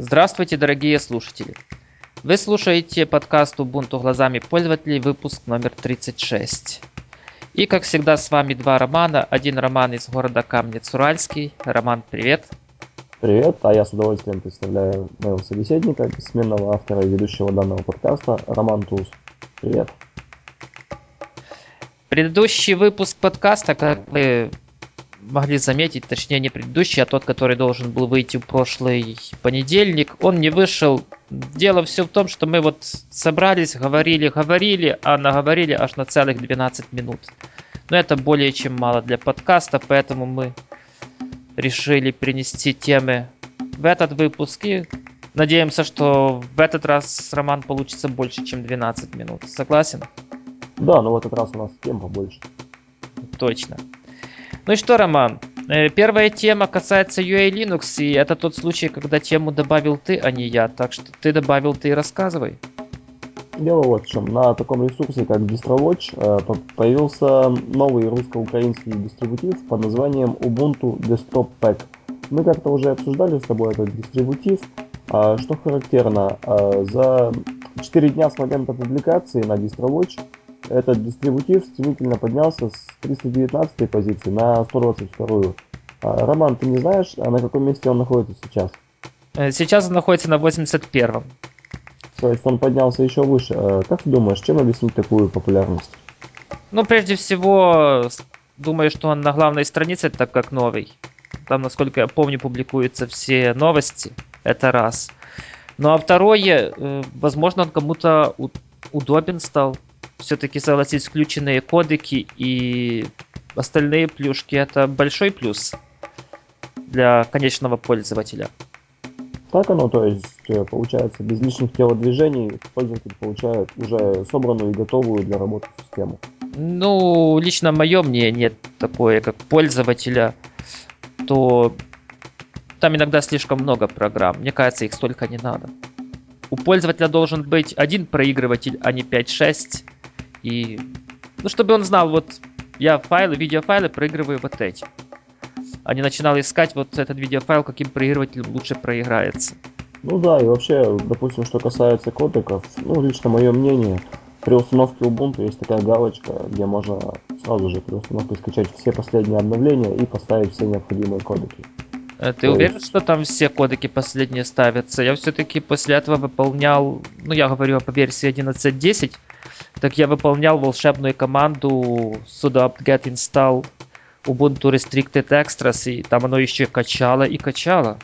Здравствуйте, дорогие слушатели! Вы слушаете подкаст Ubuntu глазами пользователей, выпуск номер 36. И, как всегда, с вами два Романа. Один Роман из города Камнец-Уральский. Роман, привет! Привет, а я с удовольствием представляю моего собеседника, бессменного автора и ведущего данного подкаста, Роман Туз. Привет. Предыдущий выпуск подкаста, как вы могли заметить, точнее не предыдущий, а тот, который должен был выйти в прошлый понедельник, он не вышел. Дело все в том, что мы вот собрались, говорили, говорили, а наговорили аж на целых 12 минут. Но это более чем мало для подкаста, поэтому мы решили принести темы в этот выпуск и надеемся, что в этот раз роман получится больше, чем 12 минут. Согласен? Да, но в этот раз у нас тем побольше. Точно. Ну и что, Роман, э, первая тема касается UA Linux, и это тот случай, когда тему добавил ты, а не я. Так что ты добавил, ты и рассказывай. Дело вот в чем. На таком ресурсе, как DistroWatch, э, появился новый русско-украинский дистрибутив под названием Ubuntu Desktop Pack. Мы как-то уже обсуждали с тобой этот дистрибутив. А, что характерно, а, за 4 дня с момента публикации на DistroWatch этот дистрибутив стремительно поднялся с 319 позиции на 122. А, Роман, ты не знаешь, а на каком месте он находится сейчас? Э, сейчас он находится на 81-м. То есть он поднялся еще выше. А, как ты думаешь, чем объяснить такую популярность? Ну, прежде всего, думаю, что он на главной странице, так как новый. Там, насколько я помню, публикуются все новости. Это раз. Ну а второе, э, возможно, он кому-то удобен стал все-таки согласись, включенные кодеки и остальные плюшки это большой плюс для конечного пользователя. Так оно, то есть, э, получается, без лишних телодвижений пользователь получает уже собранную и готовую для работы систему. Ну, лично мое мнение такое, как пользователя, то там иногда слишком много программ. Мне кажется, их столько не надо. У пользователя должен быть один проигрыватель, а не 5-6 и, ну, чтобы он знал, вот я файлы, видеофайлы проигрываю вот эти. А не начинал искать вот этот видеофайл, каким проигрывателем лучше проиграется. Ну да, и вообще, допустим, что касается кодеков, ну, лично мое мнение, при установке Ubuntu есть такая галочка, где можно сразу же при установке скачать все последние обновления и поставить все необходимые кодеки. Э, ты уверен, что там все кодеки последние ставятся? Я все-таки после этого выполнял, ну я говорю по версии 11.10, так я выполнял волшебную команду sudo apt-get install Ubuntu Restricted Extras, и там оно еще качало и качало.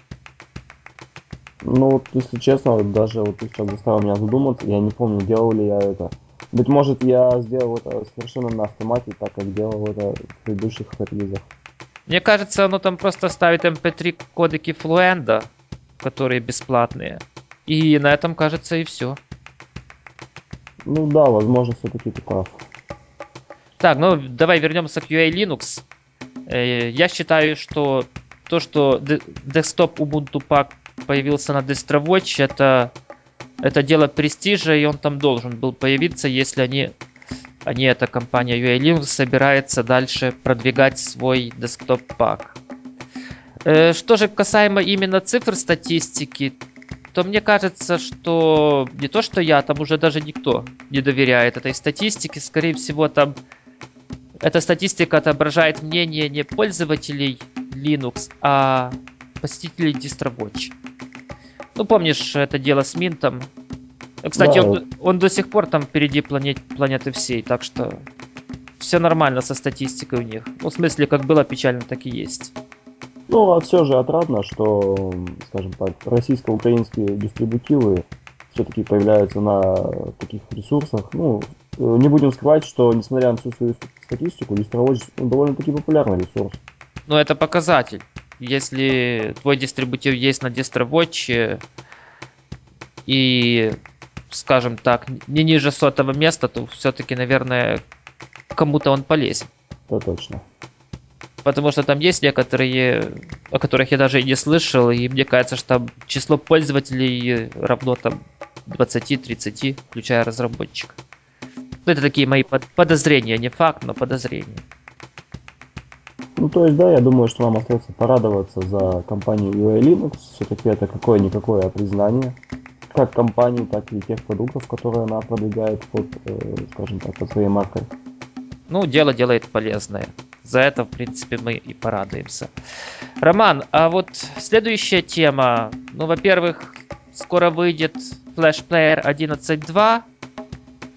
Ну вот, если честно, вот даже вот ты сейчас заставил меня задуматься, я не помню, делал ли я это. Быть может, я сделал это совершенно на автомате, так как делал это в предыдущих релизах. Мне кажется, оно там просто ставит mp3 эм кодеки Fluenda, которые бесплатные. И на этом, кажется, и все. Ну да, возможно, все-таки ты прав. Так, ну давай вернемся к UA Linux. Э, я считаю, что то, что desktop Ubuntu Pack появился на DistroWatch, это, это дело престижа, и он там должен был появиться, если они, они эта компания UA собирается дальше продвигать свой Pack. Э, что же касаемо именно цифр статистики, то мне кажется, что не то, что я, там уже даже никто не доверяет этой статистике. Скорее всего, там эта статистика отображает мнение не пользователей Linux, а посетителей DistroWatch. Ну, помнишь это дело с Минтом? Кстати, да. он, он до сих пор там впереди планет, планеты всей, так что все нормально со статистикой у них. Ну, в смысле, как было печально, так и есть. Ну, а все же отрадно, что, скажем так, российско-украинские дистрибутивы все-таки появляются на таких ресурсах. Ну, не будем скрывать, что, несмотря на всю свою статистику, DistroWatch довольно-таки популярный ресурс. Ну, это показатель. Если твой дистрибутив есть на DistroWatch и, скажем так, не ниже сотого места, то все-таки, наверное, кому-то он полезен. Это точно. Потому что там есть некоторые, о которых я даже и не слышал, и мне кажется, что там число пользователей равно там 20-30, включая разработчика. Ну, это такие мои под подозрения, не факт, но подозрения. Ну, то есть, да, я думаю, что нам остается порадоваться за компанию UA Linux. Все-таки это какое-никакое признание как компании, так и тех продуктов, которые она продвигает под, э, скажем так, под своей маркой. Ну, дело делает полезное. За это, в принципе, мы и порадуемся. Роман, а вот следующая тема. Ну, во-первых, скоро выйдет Flash Player 11.2,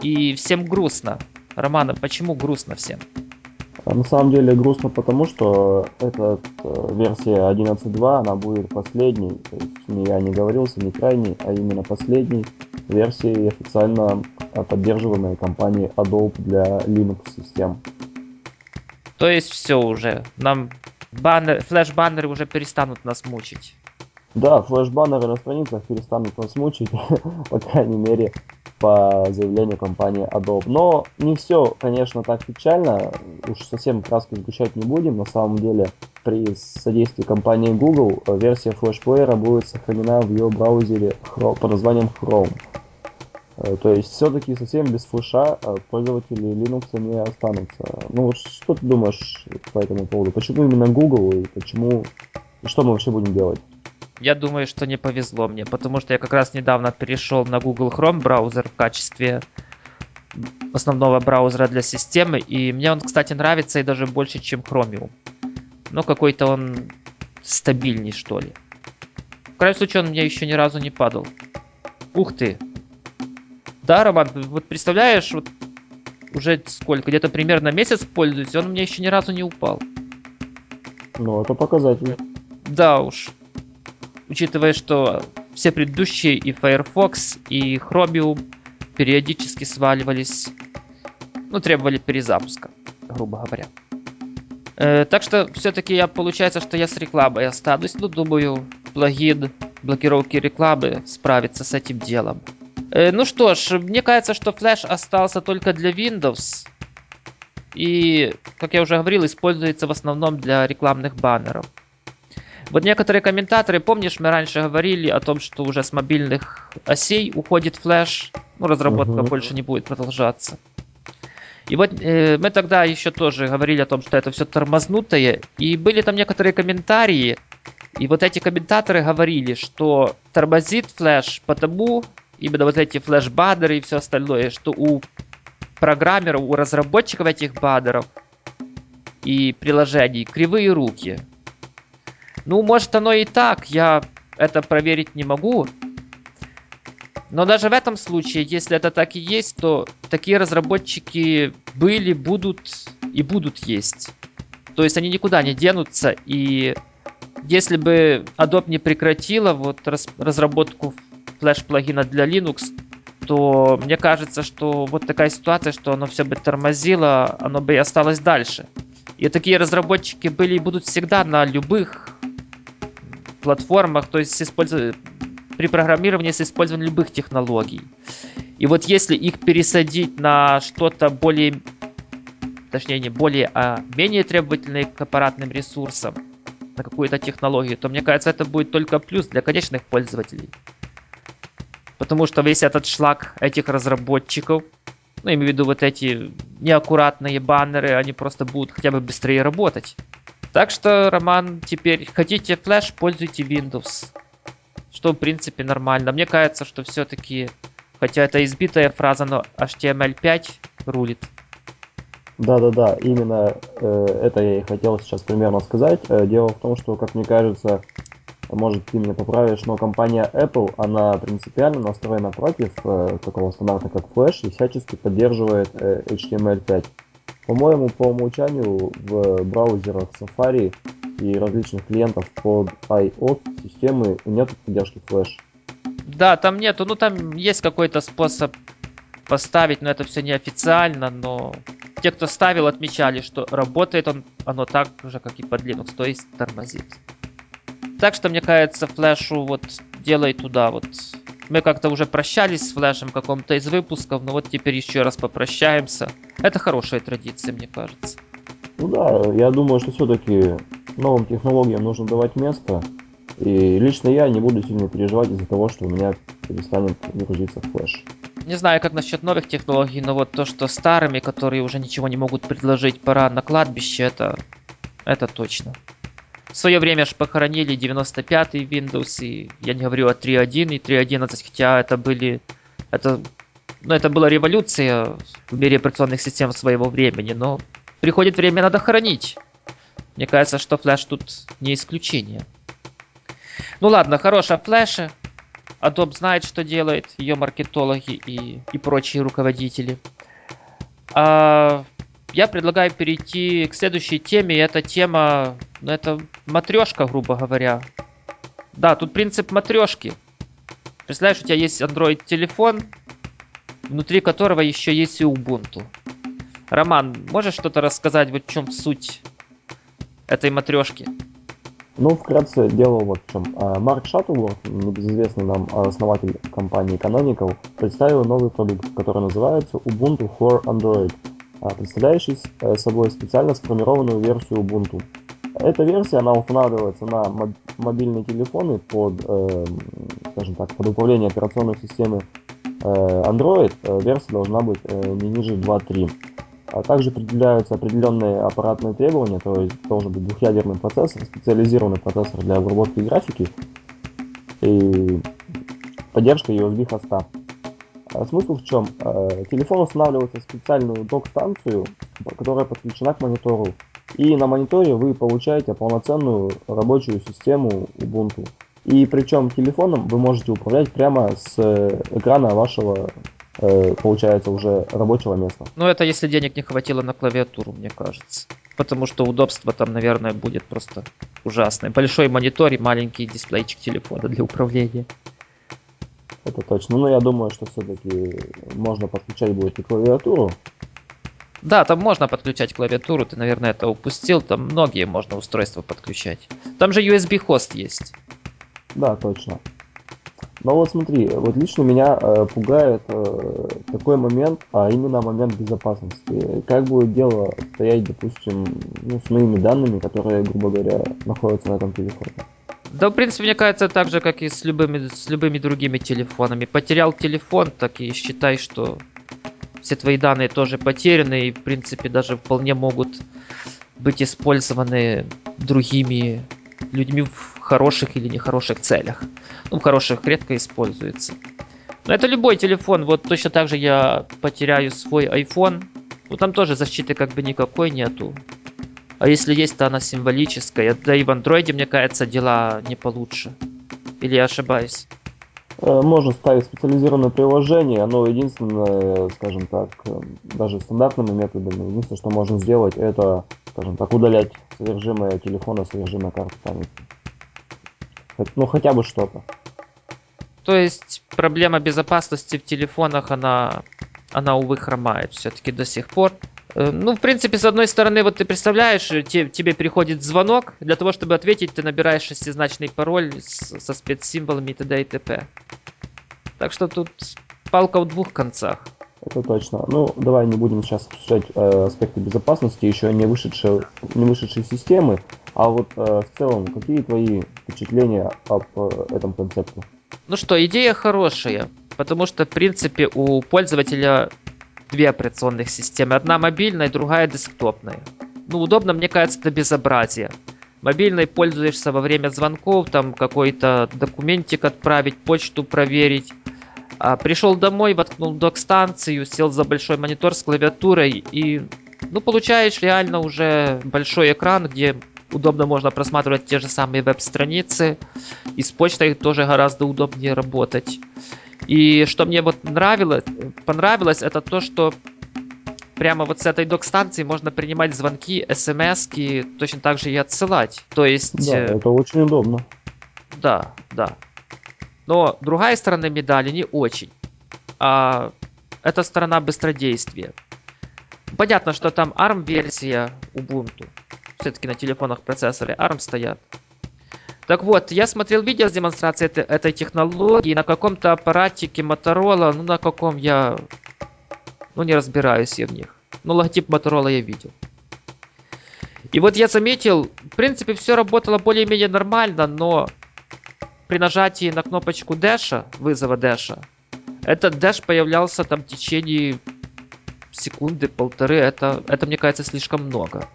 и всем грустно. Роман, а почему грустно всем? А на самом деле грустно потому, что эта э, версия 11.2, она будет последней, то есть не я не говорился, не крайней, а именно последней версией официально поддерживаемой компанией Adobe для Linux систем. То есть все уже, нам баннер, флеш-баннеры уже перестанут нас мучить. Да, флеш-баннеры на страницах перестанут нас мучить, по крайней мере, по заявлению компании Adobe. Но не все, конечно, так печально. Уж совсем краски сгущать не будем. На самом деле, при содействии компании Google версия флешплеера будет сохранена в ее браузере под названием Chrome. Э, то есть все-таки совсем без флеша э, пользователи Linux не останутся. Ну что ты думаешь по этому поводу? Почему именно Google и почему и что мы вообще будем делать? Я думаю, что не повезло мне, потому что я как раз недавно перешел на Google Chrome браузер в качестве основного браузера для системы, и мне он, кстати, нравится и даже больше, чем Chromium. Но какой-то он стабильней, что ли. В крайнем случае, он мне еще ни разу не падал. Ух ты! Да, Роман, вот представляешь, вот уже сколько, где-то примерно месяц пользуюсь, он у меня еще ни разу не упал. Ну, это показатель. Да уж учитывая, что все предыдущие и Firefox, и Chromium периодически сваливались, ну, требовали перезапуска, грубо говоря. Э, так что все-таки я получается, что я с рекламой останусь. Ну, думаю, плагин блокировки рекламы справится с этим делом. Э, ну что ж, мне кажется, что Flash остался только для Windows. И, как я уже говорил, используется в основном для рекламных баннеров. Вот некоторые комментаторы, помнишь, мы раньше говорили о том, что уже с мобильных осей уходит флеш, ну, разработка uh-huh. больше не будет продолжаться. И вот э, мы тогда еще тоже говорили о том, что это все тормознутое, и были там некоторые комментарии, и вот эти комментаторы говорили, что тормозит флеш потому, именно вот эти флеш-баддеры и все остальное, что у программеров, у разработчиков этих баддеров и приложений кривые руки. Ну, может оно и так, я это проверить не могу. Но даже в этом случае, если это так и есть, то такие разработчики были, будут и будут есть. То есть они никуда не денутся. И если бы Adobe не прекратила вот раз, разработку флеш-плагина для Linux, то мне кажется, что вот такая ситуация, что оно все бы тормозило, оно бы и осталось дальше. И такие разработчики были и будут всегда на любых платформах, то есть используя, при программировании с использованием любых технологий. И вот если их пересадить на что-то более, точнее не более, а менее требовательное к аппаратным ресурсам, на какую-то технологию, то мне кажется, это будет только плюс для конечных пользователей. Потому что весь этот шлак этих разработчиков, ну, имею в виду вот эти неаккуратные баннеры, они просто будут хотя бы быстрее работать. Так что, Роман, теперь хотите Flash, пользуйте Windows. Что, в принципе, нормально. Мне кажется, что все-таки, хотя это избитая фраза, но HTML5 рулит. Да-да-да, именно э, это я и хотел сейчас примерно сказать. Э, дело в том, что, как мне кажется, может ты меня поправишь, но компания Apple, она принципиально настроена против э, такого стандарта, как Flash, и всячески поддерживает э, HTML5. По-моему, по умолчанию в браузерах Safari и различных клиентов под iOS системы нет поддержки Flash. Да, там нету, ну там есть какой-то способ поставить, но это все неофициально, но те, кто ставил, отмечали, что работает он, оно так же, как и под Linux, то есть тормозит. Так что, мне кажется, флешу вот делай туда вот. Мы как-то уже прощались с флешем в каком-то из выпусков, но вот теперь еще раз попрощаемся. Это хорошая традиция, мне кажется. Ну да, я думаю, что все-таки новым технологиям нужно давать место. И лично я не буду сильно переживать из-за того, что у меня перестанет грузиться флеш. Не знаю, как насчет новых технологий, но вот то, что старыми, которые уже ничего не могут предложить, пора на кладбище, это, Это точно. В свое время же похоронили 95-й Windows, и я не говорю о 3.1 и 3.11, хотя это были... Это, ну, это была революция в мире операционных систем своего времени, но приходит время, надо хоронить. Мне кажется, что флеш тут не исключение. Ну ладно, хорошая флеша. Adobe знает, что делает, ее маркетологи и, и прочие руководители. А, я предлагаю перейти к следующей теме. Эта тема, ну это матрешка, грубо говоря. Да, тут принцип матрешки. Представляешь, у тебя есть Android телефон, внутри которого еще есть и Ubuntu. Роман, можешь что-то рассказать, вот в чем суть этой матрешки? Ну, вкратце, дело вот в чем. А, Марк Шаттлворд, небезызвестный нам основатель компании Canonical, представил новый продукт, который называется Ubuntu for Android, а, представляющий э, собой специально сформированную версию Ubuntu. Эта версия, она устанавливается на мобильные телефоны под, э, скажем так, под управление операционной системы э, Android. Версия должна быть не ниже 2.3. А также определяются определенные аппаратные требования, то есть должен быть двухъядерный процессор, специализированный процессор для обработки графики и поддержка USB хоста. А смысл в чем? А, телефон устанавливается в специальную док-станцию, которая подключена к монитору. И на мониторе вы получаете полноценную рабочую систему Ubuntu. И причем телефоном вы можете управлять прямо с экрана вашего Э, получается уже рабочего места. Ну, это если денег не хватило на клавиатуру, мне кажется. Потому что удобство там, наверное, будет просто ужасное. Большой монитор и маленький дисплейчик телефона для управления. Это точно. Но я думаю, что все-таки можно подключать будет и клавиатуру. Да, там можно подключать клавиатуру, ты, наверное, это упустил. Там многие можно устройства подключать. Там же USB-хост есть. Да, точно. Но вот смотри, вот лично меня э, пугает э, такой момент, а именно момент безопасности. Как будет дело стоять, допустим, ну, с моими данными, которые, грубо говоря, находятся на этом телефоне? Да, в принципе, мне кажется, так же, как и с любыми, с любыми другими телефонами. Потерял телефон, так и считай, что все твои данные тоже потеряны, и, в принципе, даже вполне могут быть использованы другими людьми в хороших или нехороших целях. Ну, в хороших редко используется. Но это любой телефон. Вот точно так же я потеряю свой iPhone. Ну, там тоже защиты как бы никакой нету. А если есть, то она символическая. Да и в андроиде, мне кажется, дела не получше. Или я ошибаюсь? Э, можно ставить специализированное приложение, но единственное, скажем так, э, даже стандартными методами, единственное, что можно сделать, это, скажем так, удалять содержимое телефона, содержимое карты памяти. Ну, хотя бы что-то. То есть проблема безопасности в телефонах, она, она увы, хромает все-таки до сих пор. Э, ну, в принципе, с одной стороны, вот ты представляешь, те, тебе приходит звонок, для того, чтобы ответить, ты набираешь шестизначный пароль с, со спецсимволами и т.д. и т.п. Так что тут палка в двух концах. Это точно. Ну, давай не будем сейчас обсуждать э, аспекты безопасности, еще не вышедшие, не вышедшие системы, а вот э, в целом, какие твои впечатления об э, этом концепте? Ну что, идея хорошая, потому что, в принципе, у пользователя две операционных системы. Одна мобильная, другая десктопная. Ну, удобно, мне кажется, это безобразие. Мобильной пользуешься во время звонков, там какой-то документик отправить, почту проверить. А, пришел домой, воткнул док-станцию, сел за большой монитор с клавиатурой и, ну, получаешь реально уже большой экран, где удобно можно просматривать те же самые веб-страницы. И с почтой тоже гораздо удобнее работать. И что мне вот нравилось, понравилось, это то, что прямо вот с этой док-станции можно принимать звонки, смс точно так же и отсылать. То есть... Да, э, это очень удобно. Да, да. Но другая сторона медали не очень. А это сторона быстродействия. Понятно, что там ARM-версия Ubuntu. Все-таки на телефонах процессоры ARM стоят. Так вот, я смотрел видео с демонстрацией этой, этой технологии на каком-то аппаратике Motorola, ну на каком я... Ну не разбираюсь я в них. Ну логотип Motorola я видел. И вот я заметил, в принципе, все работало более-менее нормально, но при нажатии на кнопочку дэша, вызова дэша, этот дэш появлялся там в течение секунды, полторы. Это, это мне кажется, слишком много.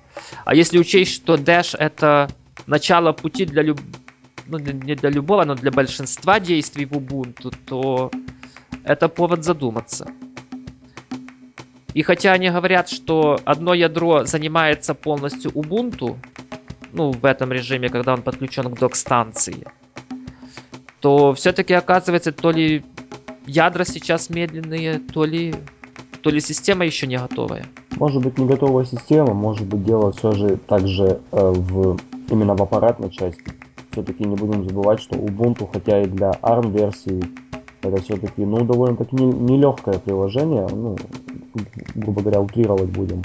А если учесть, что Dash это начало пути для люб... ну, не для любого, но для большинства действий в Ubuntu, то это повод задуматься. И хотя они говорят, что одно ядро занимается полностью Ubuntu, ну, в этом режиме, когда он подключен к док-станции, то все-таки оказывается, то ли ядра сейчас медленные, то ли, то ли система еще не готовая. Может быть, не готовая система, может быть, дело все же также э, в, именно в аппаратной части. Все-таки не будем забывать, что Ubuntu, хотя и для ARM-версии, это все-таки, ну, довольно-таки нелегкое не приложение, ну, грубо говоря, утрировать будем,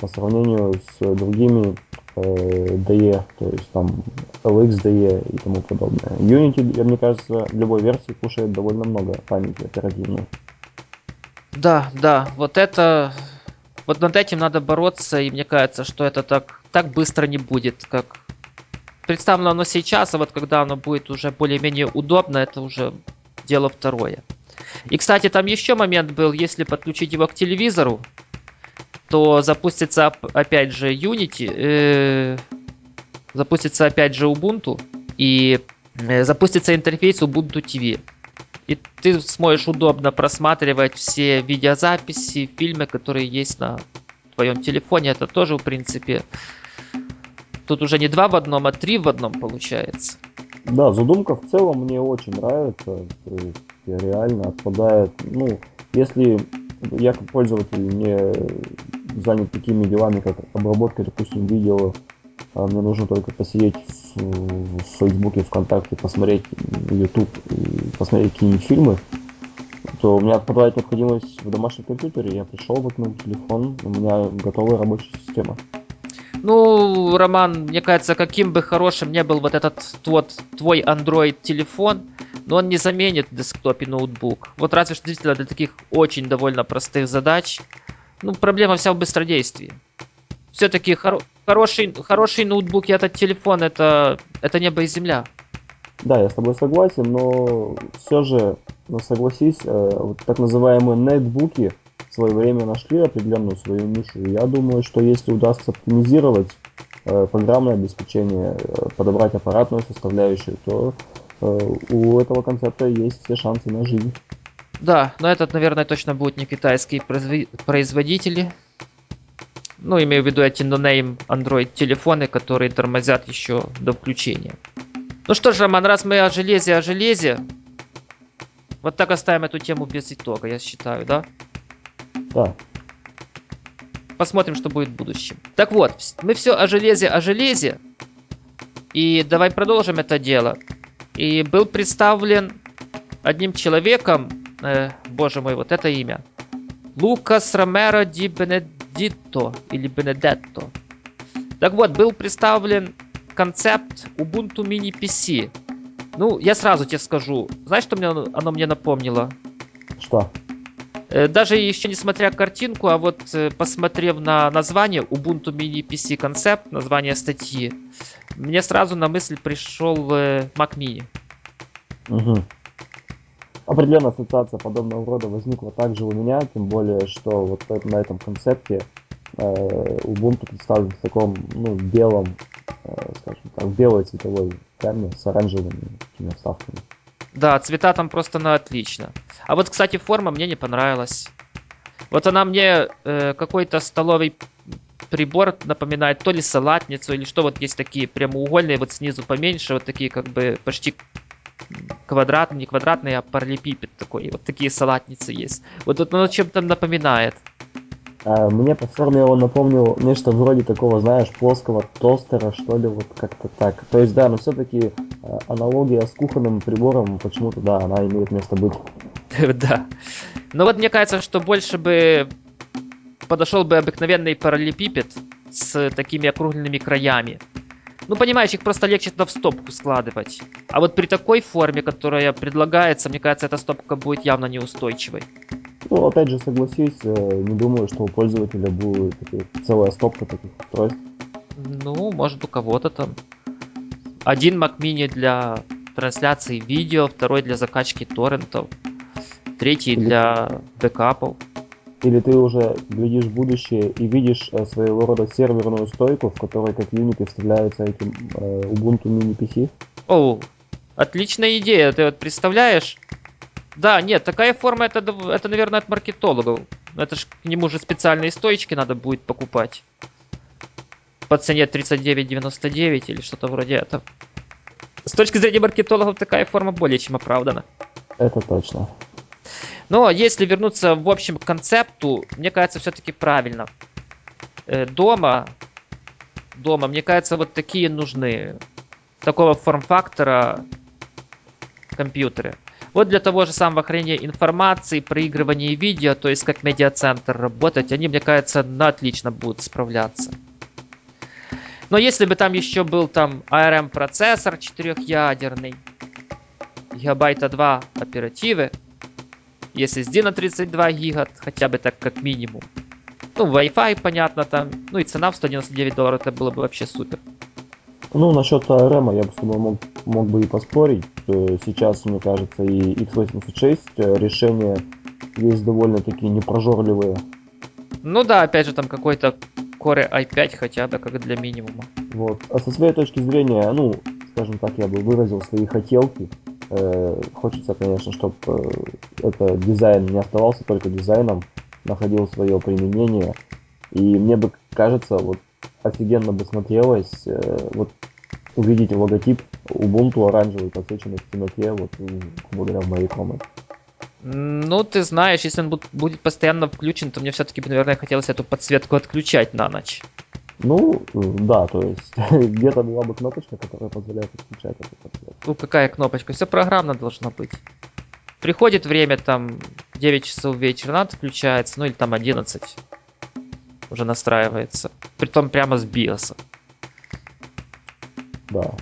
по сравнению с другими э, DE, то есть там LXDE и тому подобное. Unity, мне кажется, любой версии кушает довольно много памяти оперативной. Да, да, вот это... Вот над этим надо бороться, и мне кажется, что это так, так быстро не будет, как представлено оно сейчас, а вот когда оно будет уже более-менее удобно, это уже дело второе. И, кстати, там еще момент был, если подключить его к телевизору, то запустится опять же Unity, э, запустится опять же Ubuntu и э, запустится интерфейс Ubuntu TV. И ты сможешь удобно просматривать все видеозаписи, фильмы, которые есть на твоем телефоне. Это тоже, в принципе, тут уже не два в одном, а три в одном получается. Да, задумка в целом мне очень нравится. То есть реально отпадает. Ну, если я как пользователь не занят такими делами, как обработка, допустим, видео, а мне нужно только посидеть в, в Фейсбуке, ВКонтакте, посмотреть YouTube и посмотреть какие-нибудь фильмы, то у меня отпадает необходимость в домашнем компьютере. Я пришел, воткнул телефон, у меня готовая рабочая система. Ну, Роман, мне кажется, каким бы хорошим не был вот этот вот твой Android телефон, но он не заменит десктоп и ноутбук. Вот разве что действительно для таких очень довольно простых задач. Ну, проблема вся в быстродействии. Все-таки хоро- хороший, хороший ноутбук и этот телефон это, это небо и земля. Да, я с тобой согласен, но все же, ну, согласись, э, вот так называемые нетбуки свое время нашли определенную свою нишу. Я думаю, что если удастся оптимизировать э, программное обеспечение, э, подобрать аппаратную составляющую, то э, у этого концепта есть все шансы на жизнь. Да, но этот, наверное, точно будут не китайские производители. Ну, имею в виду эти no-name Android телефоны, которые тормозят еще до включения. Ну что ж, Роман, раз мы о железе, о железе, вот так оставим эту тему без итога, я считаю, да? Да. Посмотрим, что будет в будущем. Так вот, мы все о железе, о железе. И давай продолжим это дело. И был представлен одним человеком, э, боже мой, вот это имя. Лукас Ромеро ди Бенедитто или Бенедетто. Так вот, был представлен концепт Ubuntu Mini PC. Ну, я сразу тебе скажу. Знаешь, что мне оно мне напомнило? Что? Э, даже еще не смотря картинку, а вот э, посмотрев на название Ubuntu Mini PC Concept, название статьи, мне сразу на мысль пришел э, Mac Mini. Угу. Определенная ассоциация подобного рода возникла также у меня, тем более, что вот на этом концепте Ubuntu представлен в таком, ну, белом, скажем так, белой цветовой гамме с оранжевыми вставками. Да, цвета там просто на отлично. А вот, кстати, форма мне не понравилась. Вот она мне э, какой-то столовый прибор напоминает то ли салатницу, или что вот есть такие прямоугольные, вот снизу поменьше, вот такие как бы почти квадратные, не квадратные, а параллелепипед такой. Вот такие салатницы есть. Вот тут оно чем-то напоминает. А, мне по форме он напомнил нечто вроде такого, знаешь, плоского тостера, что ли, вот как-то так. То есть, да, но все-таки а, аналогия с кухонным прибором, почему-то, да, она имеет место быть. Да. Но вот мне кажется, что больше бы подошел бы обыкновенный параллелепипед с такими округленными краями. Ну, понимаешь, их просто легче туда в стопку складывать. А вот при такой форме, которая предлагается, мне кажется, эта стопка будет явно неустойчивой. Ну, опять же, согласись, э, не думаю, что у пользователя будет целая стопка таких устройств. Ну, может, у кого-то там. Один Mac Mini для трансляции видео, второй для закачки торрентов, третий Или... для бэкапов. Или ты уже глядишь в будущее и видишь э, своего рода серверную стойку, в которой как Unity вставляется этим э, Ubuntu Mini PC? О, отличная идея. Ты вот представляешь? Да, нет, такая форма, это, это наверное, от маркетологов. Это ж к нему же специальные стоечки надо будет покупать. По цене 39,99 или что-то вроде этого. С точки зрения маркетологов, такая форма более чем оправдана. Это точно. Но если вернуться в общем к концепту, мне кажется, все-таки правильно. Э, дома, дома, мне кажется, вот такие нужны. Такого форм-фактора компьютеры. Вот для того же самого хранения информации, проигрывания видео, то есть как медиацентр работать, они, мне кажется, на отлично будут справляться. Но если бы там еще был там ARM процессор четырехъядерный, гигабайта 2 оперативы, SSD на 32 гига, хотя бы так как минимум. Ну, Wi-Fi, понятно, там. Ну и цена в 199 долларов, это было бы вообще супер. Ну, насчет ARM я бы с тобой мог, мог бы и поспорить. Сейчас, мне кажется, и x86 э, решения есть довольно-таки непрожорливые. Ну да, опять же, там какой-то Core i5 хотя бы, как для минимума. Вот. А со своей точки зрения, ну, скажем так, я бы выразил свои хотелки. Э, хочется, конечно, чтобы э, это дизайн не оставался только дизайном, находил свое применение. И мне бы кажется, вот офигенно бы смотрелось э, вот увидеть логотип Ubuntu оранжевый, подсвеченный в темноте, вот благодаря моей комнате. Ну, ты знаешь, если он будет постоянно включен, то мне все-таки, наверное, хотелось эту подсветку отключать на ночь. Ну, да, то есть где-то была бы кнопочка, которая позволяет отключать эту подсветку. Ну, какая кнопочка? Все программно должно быть. Приходит время, там, 9 часов вечера, она отключается, ну или там 11 уже настраивается. Притом прямо с биоса. Да.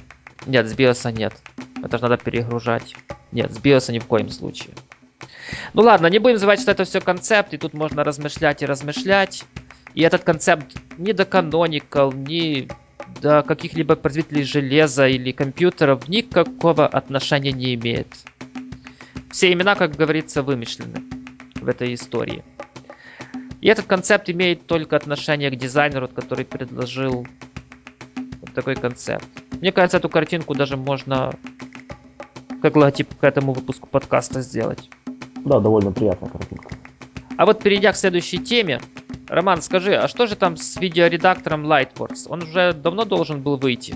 Нет, с биоса нет. Это же надо перегружать. Нет, с биоса ни в коем случае. Ну ладно, не будем называть, что это все концепт, и тут можно размышлять и размышлять. И этот концепт ни до Canonical, ни до каких-либо производителей железа или компьютеров никакого отношения не имеет. Все имена, как говорится, вымышлены в этой истории. И этот концепт имеет только отношение к дизайнеру, который предложил такой концепт. Мне кажется, эту картинку даже можно как логотип к этому выпуску подкаста сделать. Да, довольно приятная картинка. А вот перейдя к следующей теме, Роман, скажи, а что же там с видеоредактором Lightworks? Он уже давно должен был выйти.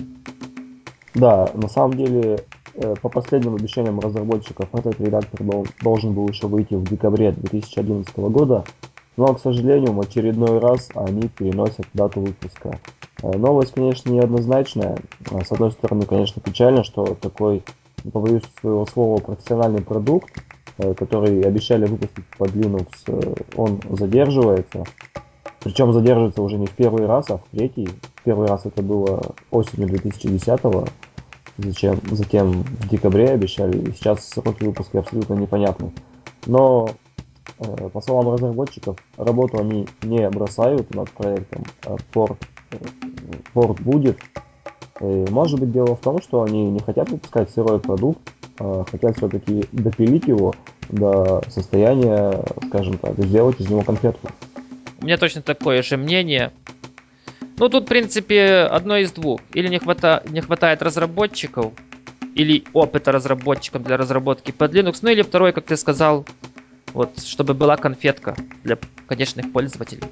Да, на самом деле, э, по последним обещаниям разработчиков, этот редактор должен был еще выйти в декабре 2011 года, но, к сожалению, в очередной раз они переносят дату выпуска. Э, новость, конечно, неоднозначная. Э, с одной стороны, конечно, печально, что такой, не побоюсь своего слова, профессиональный продукт, э, который обещали выпустить под Linux, он задерживается. Причем задерживается уже не в первый раз, а в третий. Первый раз это было осенью 2010 -го. Зачем? Затем в декабре обещали, и сейчас сроки выпуска абсолютно непонятны. Но по словам разработчиков, работу они не бросают над проектом, а порт, порт будет. И может быть дело в том, что они не хотят выпускать сырой продукт, а хотят все-таки допилить его до состояния, скажем так, сделать из него конфетку. У меня точно такое же мнение. Ну, тут, в принципе, одно из двух. Или не, хвата... не хватает разработчиков, или опыта разработчикам для разработки под Linux, ну или второй, как ты сказал, вот, чтобы была конфетка для конечных пользователей.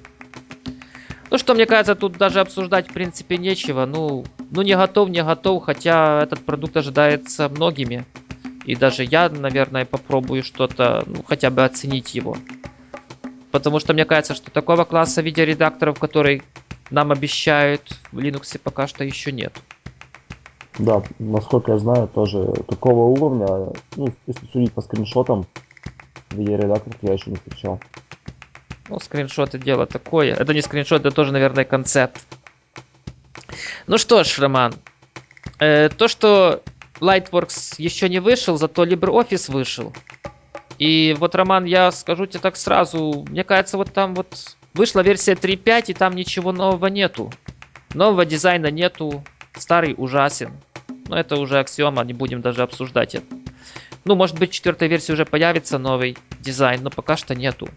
Ну что, мне кажется, тут даже обсуждать в принципе нечего. Ну, ну не готов, не готов, хотя этот продукт ожидается многими. И даже я, наверное, попробую что-то, ну, хотя бы оценить его. Потому что мне кажется, что такого класса видеоредакторов, который нам обещают, в Linux пока что еще нет. Да, насколько я знаю, тоже такого уровня, ну, если судить по скриншотам, видеоредактор я еще не встречал. Ну, скриншоты дело такое. Это не скриншот, это тоже, наверное, концепт. Ну что ж, Роман. Э, то, что Lightworks еще не вышел, зато LibreOffice вышел. И вот, Роман, я скажу тебе так сразу. Мне кажется, вот там вот вышла версия 3.5, и там ничего нового нету. Нового дизайна нету. Старый ужасен. Но это уже аксиома, не будем даже обсуждать это. Ну, может быть, в четвертой версии уже появится новый дизайн, но пока что нету.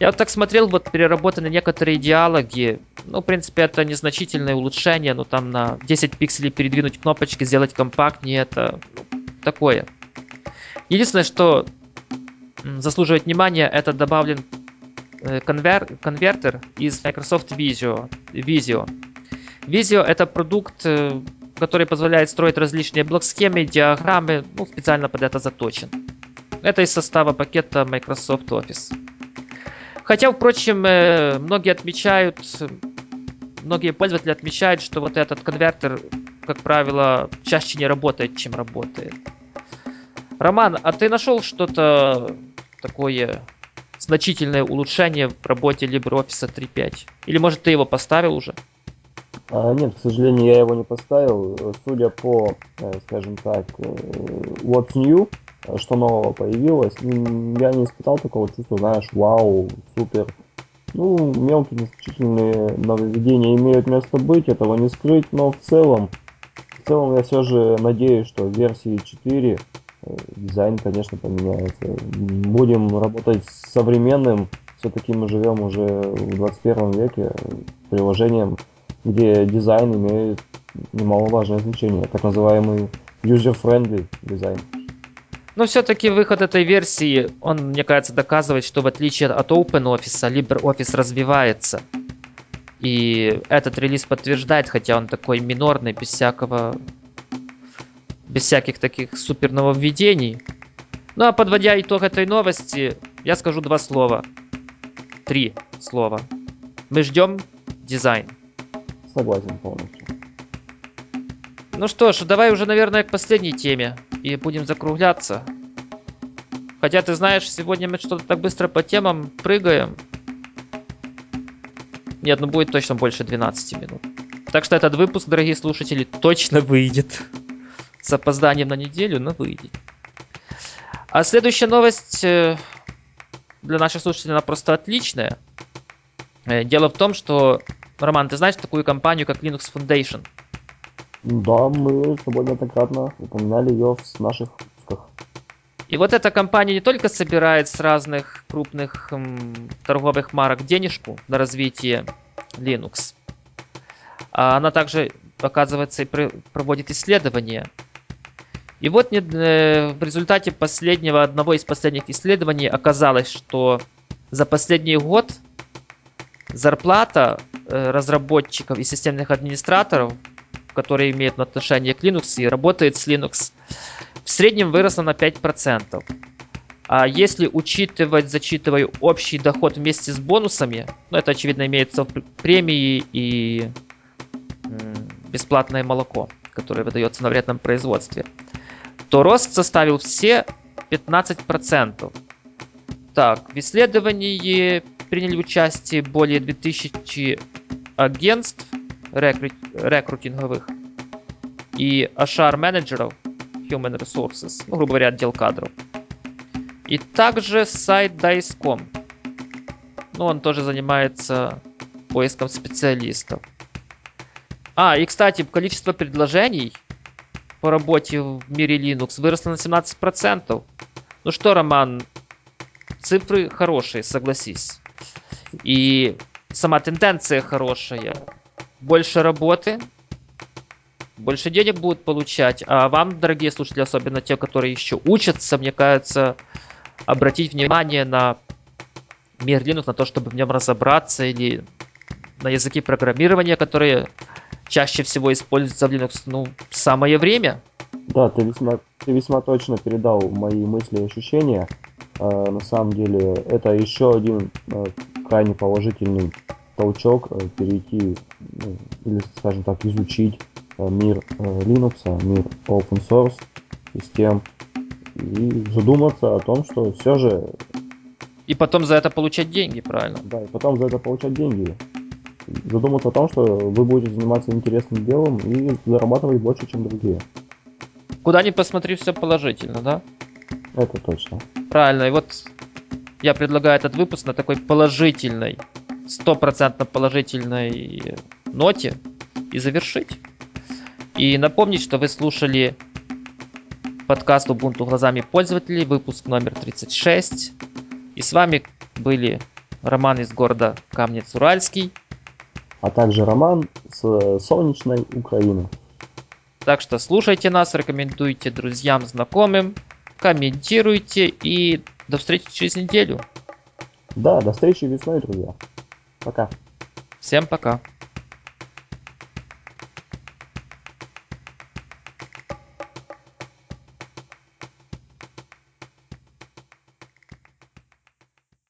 Я вот так смотрел, вот переработаны некоторые диалоги. Ну, в принципе, это незначительное улучшение. Ну, там на 10 пикселей передвинуть кнопочки, сделать компактнее. Это ну, такое. Единственное, что заслуживает внимания, это добавлен э, конвер конвертер из Microsoft Visio. Visio. Visio это продукт, э, который позволяет строить различные блок-схемы, диаграммы, ну, специально под это заточен. Это из состава пакета Microsoft Office. Хотя, впрочем, э, многие отмечают, многие пользователи отмечают, что вот этот конвертер, как правило, чаще не работает, чем работает. Роман, а ты нашел что-то такое значительное улучшение в работе LibreOffice 3.5? Или может ты его поставил уже? А, нет, к сожалению, я его не поставил. Судя по, э, скажем так, э, What's New, что нового появилось, я не испытал такого чувства, знаешь, вау, супер. Ну, мелкие незначительные нововведения имеют место быть, этого не скрыть, но в целом, в целом я все же надеюсь, что в версии 4 э, дизайн, конечно, поменяется. Будем работать с современным, все-таки мы живем уже в 21 веке, приложением, где дизайн имеет немаловажное значение, так называемый user-friendly дизайн. Но все-таки выход этой версии, он, мне кажется, доказывает, что в отличие от OpenOffice, LibreOffice развивается. И этот релиз подтверждает, хотя он такой минорный, без всякого... Без всяких таких супер нововведений. Ну а подводя итог этой новости, я скажу два слова. Три слова. Мы ждем дизайн. Согласен полностью. Ну что ж, давай уже, наверное, к последней теме и будем закругляться. Хотя, ты знаешь, сегодня мы что-то так быстро по темам прыгаем. Нет, ну будет точно больше 12 минут. Так что этот выпуск, дорогие слушатели, точно выйдет. С опозданием на неделю, но выйдет. А следующая новость э, для наших слушателей, она просто отличная. Э, дело в том, что, Роман, ты знаешь такую компанию, как Linux Foundation? Да, мы с тобой неоднократно упоминали ее в наших выпусках. И вот эта компания не только собирает с разных крупных м, торговых марок денежку на развитие Linux, а она также, оказывается, и проводит исследования. И вот э, в результате последнего, одного из последних исследований оказалось, что за последний год зарплата разработчиков и системных администраторов которые имеют отношение к Linux и работает с Linux, в среднем выросла на 5%. А если учитывать, зачитываю, общий доход вместе с бонусами, ну это очевидно имеется в премии и бесплатное молоко, которое выдается на вредном производстве, то рост составил все 15%. Так, в исследовании приняли участие более 2000 агентств, рекрут, рекрутинговых и HR-менеджеров, Human Resources, ну, грубо говоря, отдел кадров. И также сайт Dice.com. Ну, он тоже занимается поиском специалистов. А, и, кстати, количество предложений по работе в мире Linux выросло на 17%. Ну что, Роман, цифры хорошие, согласись. И сама тенденция хорошая больше работы, больше денег будут получать. А вам, дорогие слушатели, особенно те, которые еще учатся, мне кажется, обратить внимание на мир Linux, на то, чтобы в нем разобраться, или на языки программирования, которые чаще всего используются в Linux, ну, самое время. Да, ты весьма, ты весьма точно передал мои мысли и ощущения. Э, на самом деле, это еще один э, крайне положительный толчок э, перейти, ну, или, скажем так, изучить э, мир э, Linux, мир open source систем и задуматься о том, что все же... И потом за это получать деньги, правильно? Да, и потом за это получать деньги. Задуматься о том, что вы будете заниматься интересным делом и зарабатывать больше, чем другие. Куда ни посмотри, все положительно, да? Это точно. Правильно, и вот я предлагаю этот выпуск на такой положительной стопроцентно положительной ноте и завершить. И напомнить, что вы слушали подкаст Ubuntu глазами пользователей, выпуск номер 36. И с вами были Роман из города Камнец-Уральский. А также Роман с э, солнечной Украины. Так что слушайте нас, рекомендуйте друзьям, знакомым, комментируйте и до встречи через неделю. Да, до встречи весной, друзья. Пока. Всем пока.